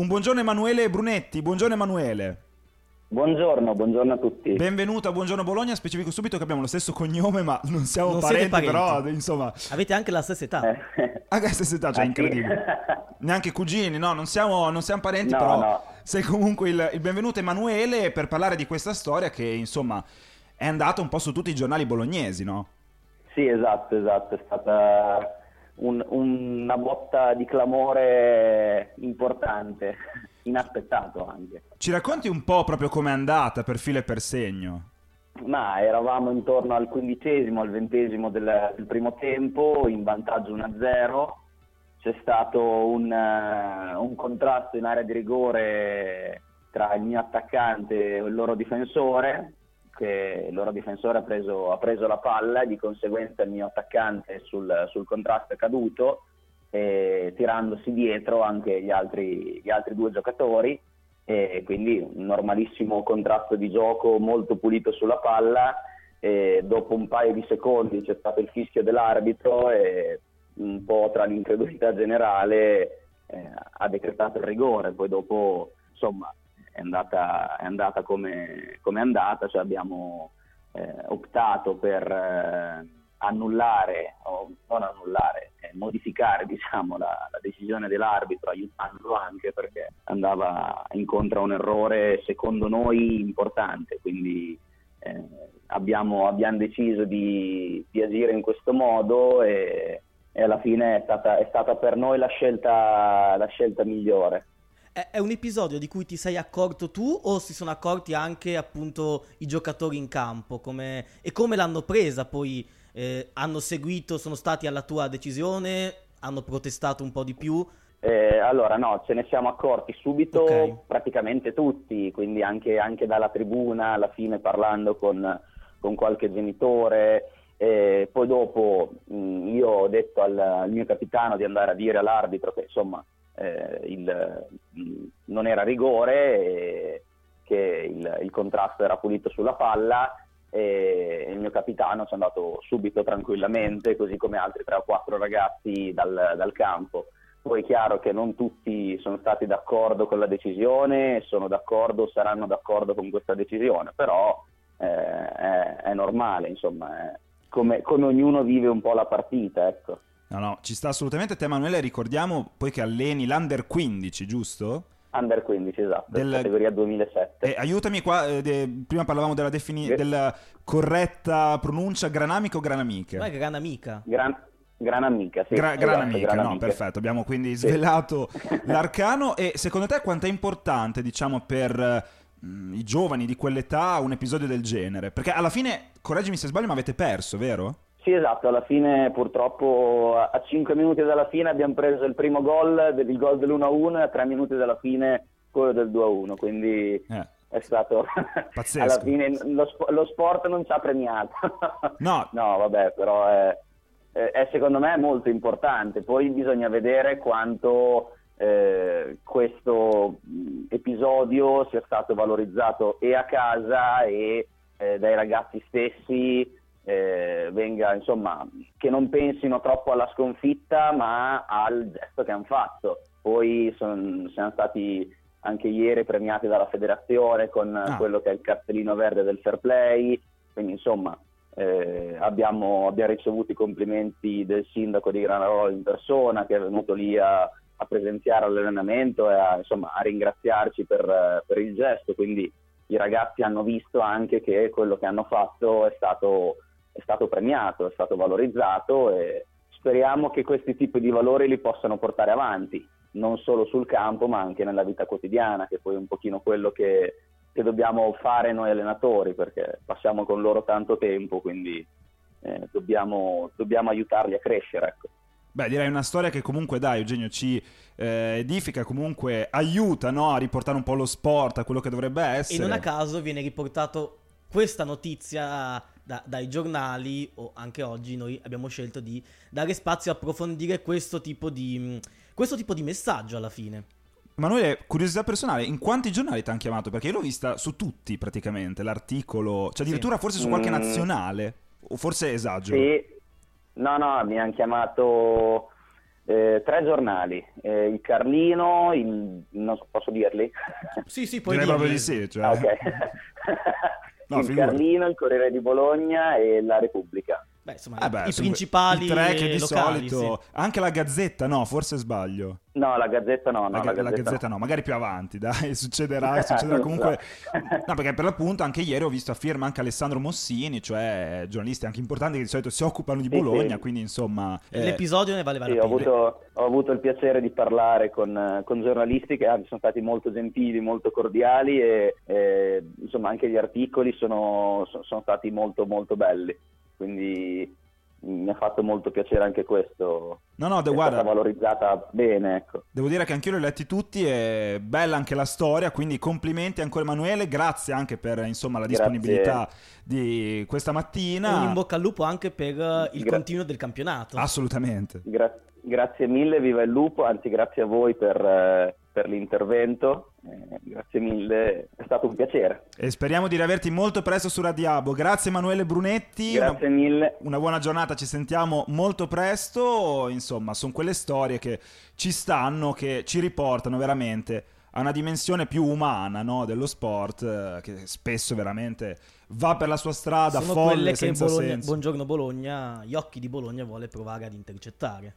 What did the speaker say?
un buongiorno Emanuele Brunetti. Buongiorno Emanuele. Buongiorno, buongiorno a tutti. Benvenuto a Buongiorno Bologna. Specifico subito che abbiamo lo stesso cognome, ma non siamo Non parenti, parenti. però insomma, Avete anche la stessa età. Eh, anche la stessa età, cioè eh, incredibile. sì. Neanche cugini, no, non siamo, non siamo parenti, No, però no. sei comunque il, il benvenuto Emanuele per parlare di questa storia che insomma è andata un po' su tutti i giornali bolognesi, no? Sì, esatto, esatto, è stata un- una botta di clamore importante, inaspettato anche. Ci racconti un po' proprio com'è andata per filo e per segno? Ma eravamo intorno al quindicesimo, al ventesimo del, del primo tempo, in vantaggio 1-0. C'è stato un, eh, un contrasto in area di rigore tra il mio attaccante e il loro difensore, che il loro difensore ha preso, ha preso la palla e di conseguenza il mio attaccante sul, sul contrasto è caduto, tirandosi dietro anche gli altri, gli altri due giocatori e quindi un normalissimo contrasto di gioco molto pulito sulla palla e dopo un paio di secondi c'è stato il fischio dell'arbitro e un po' tra l'incredulità generale eh, ha decretato il rigore poi dopo insomma è andata, è andata come, come è andata cioè abbiamo eh, optato per eh, annullare o non annullare eh, modificare diciamo la, la decisione dell'arbitro aiutandolo anche perché andava incontro a un errore secondo noi importante quindi eh, abbiamo, abbiamo deciso di, di agire in questo modo e, e alla fine è stata, è stata per noi la scelta, la scelta migliore. È, un episodio di cui ti sei accorto tu o si sono accorti anche appunto i giocatori in campo? Come- e come l'hanno presa poi? Eh, hanno seguito, sono stati alla tua decisione? Hanno protestato un po' di più? Eh, allora no, ce ne siamo accorti subito Ok. praticamente tutti, quindi anche, anche dalla tribuna alla fine parlando con, con qualche genitore. Eh, poi dopo mh, io ho detto al, al mio capitano di andare a dire all'arbitro che insomma eh, il, mh, non era rigore, e che il, il contrasto era pulito sulla palla e il mio capitano ci è andato subito tranquillamente, così come altri 3 o 4 ragazzi dal, dal campo. Poi è chiaro che non tutti sono stati d'accordo con la decisione, sono d'accordo, saranno d'accordo con questa decisione, però eh, è, è normale, insomma, è come, come ognuno vive un po' la partita, ecco. No, no, ci sta assolutamente. Te, Emanuele, ricordiamo poi che alleni l'Under 15, giusto? Under 15, esatto, Del- categoria 2007. Eh, aiutami qua, eh, de- prima parlavamo della, defini- Eh. della corretta pronuncia granamica o granamiche? Ma è gran amica. Gran, gran amica, sì. Gra- esatto, gran amica, gran no, perfetto, abbiamo quindi Sì. svelato l'arcano e secondo te quanto è importante, diciamo, per mh, i giovani di quell'età un episodio del genere? Perché alla fine, correggimi se sbaglio, ma avete perso, vero? Sì, esatto, alla fine purtroppo a a 5 minuti dalla fine abbiamo preso il primo gol, del- il gol dell'1-1 e a 3 minuti dalla fine quello del 2-1, quindi Eh. è stato Pazzesco. alla fine lo, lo sport non ci ha premiato. No. no, vabbè, però è, è- secondo me molto importante. Poi bisogna vedere quanto eh, questo episodio sia stato valorizzato e a casa e eh, dai ragazzi stessi venga insomma che non pensino troppo alla sconfitta ma al gesto che hanno fatto. Poi son- siamo stati anche ieri premiati dalla federazione con Ah. quello che è il cartellino verde del fair play. Quindi insomma eh, abbiamo, abbiamo ricevuto i complimenti del sindaco di Granarolo in persona che è venuto lì a, a presenziare all'allenamento e a, insomma, a ringraziarci per, per il gesto. Quindi i ragazzi hanno visto anche che quello che hanno fatto è stato, è stato premiato, è stato valorizzato e speriamo che questi tipi di valori li possano portare avanti, non solo sul campo ma anche nella vita quotidiana, che poi è un pochino quello che, che dobbiamo fare noi allenatori, perché passiamo con loro tanto tempo, quindi eh, dobbiamo, dobbiamo aiutarli a crescere. Ecco. Beh, direi una storia che comunque, dai, Eugenio, ci eh, edifica, comunque aiuta no, a riportare un po' lo sport a quello che dovrebbe E essere. non a caso viene riportato questa notizia da- dai giornali o anche oggi noi abbiamo scelto di dare spazio a approfondire questo tipo di, mh, questo tipo di messaggio alla fine. Emanuele, curiosità personale, in quanti giornali ti hanno chiamato? Perché io l'ho vista su tutti praticamente, l'articolo, cioè addirittura forse su qualche Mm. nazionale, o forse esagero. Sì, no, no, mi hanno chiamato Eh, tre giornali, eh, il Carlino, il... non so, posso dirli? Sì, sì, poi Direi dirli. proprio di sì. Cioè. Ah, ok. No. Carlino, il Corriere di Bologna e la Repubblica. Beh, insomma, Eh beh, i principali i tre che di locali, solito anche la Gazzetta no forse sbaglio No, la Gazzetta no, no, la, ga- la Gazzetta no magari più avanti dai succederà succederà Non comunque no perché per l'appunto anche ieri ho visto a firma anche Alessandro Mossini cioè giornalisti anche importanti che di solito si occupano di Sì, Bologna sì. quindi insomma sì. eh, L'episodio ne valeva Sì, la ho, pena. avuto, ho avuto il piacere di parlare con, eh, con giornalisti che anzi, sono stati molto gentili, molto cordiali e, e, insomma anche gli articoli sono, so- sono stati molto molto belli, quindi mi ha fatto molto piacere anche questo, no no de- è guarda stata valorizzata bene. Ecco. Devo dire che anch'io li ho letti tutti e bella anche la storia, quindi complimenti ancora Emanuele, grazie anche per insomma, la Grazie. disponibilità di questa E un mattina. in bocca al lupo anche per eh, il Gra- continuo del campionato. Assolutamente. Gra- grazie mille, viva il lupo, anzi grazie a voi per, eh, per l'intervento, Eh, grazie mille, è stato un piacere. E speriamo di riaverti molto presto su Radiabo. Grazie Emanuele Brunetti. Grazie una, mille. una buona giornata, ci sentiamo molto presto. Insomma, sono quelle storie che ci stanno, che ci riportano veramente a una dimensione più umana no, dello sport, eh, che spesso veramente va per la sua strada Sono folle quelle che senza Bologna- senso. Buongiorno Bologna, gli occhi di Bologna vuole provare ad intercettare.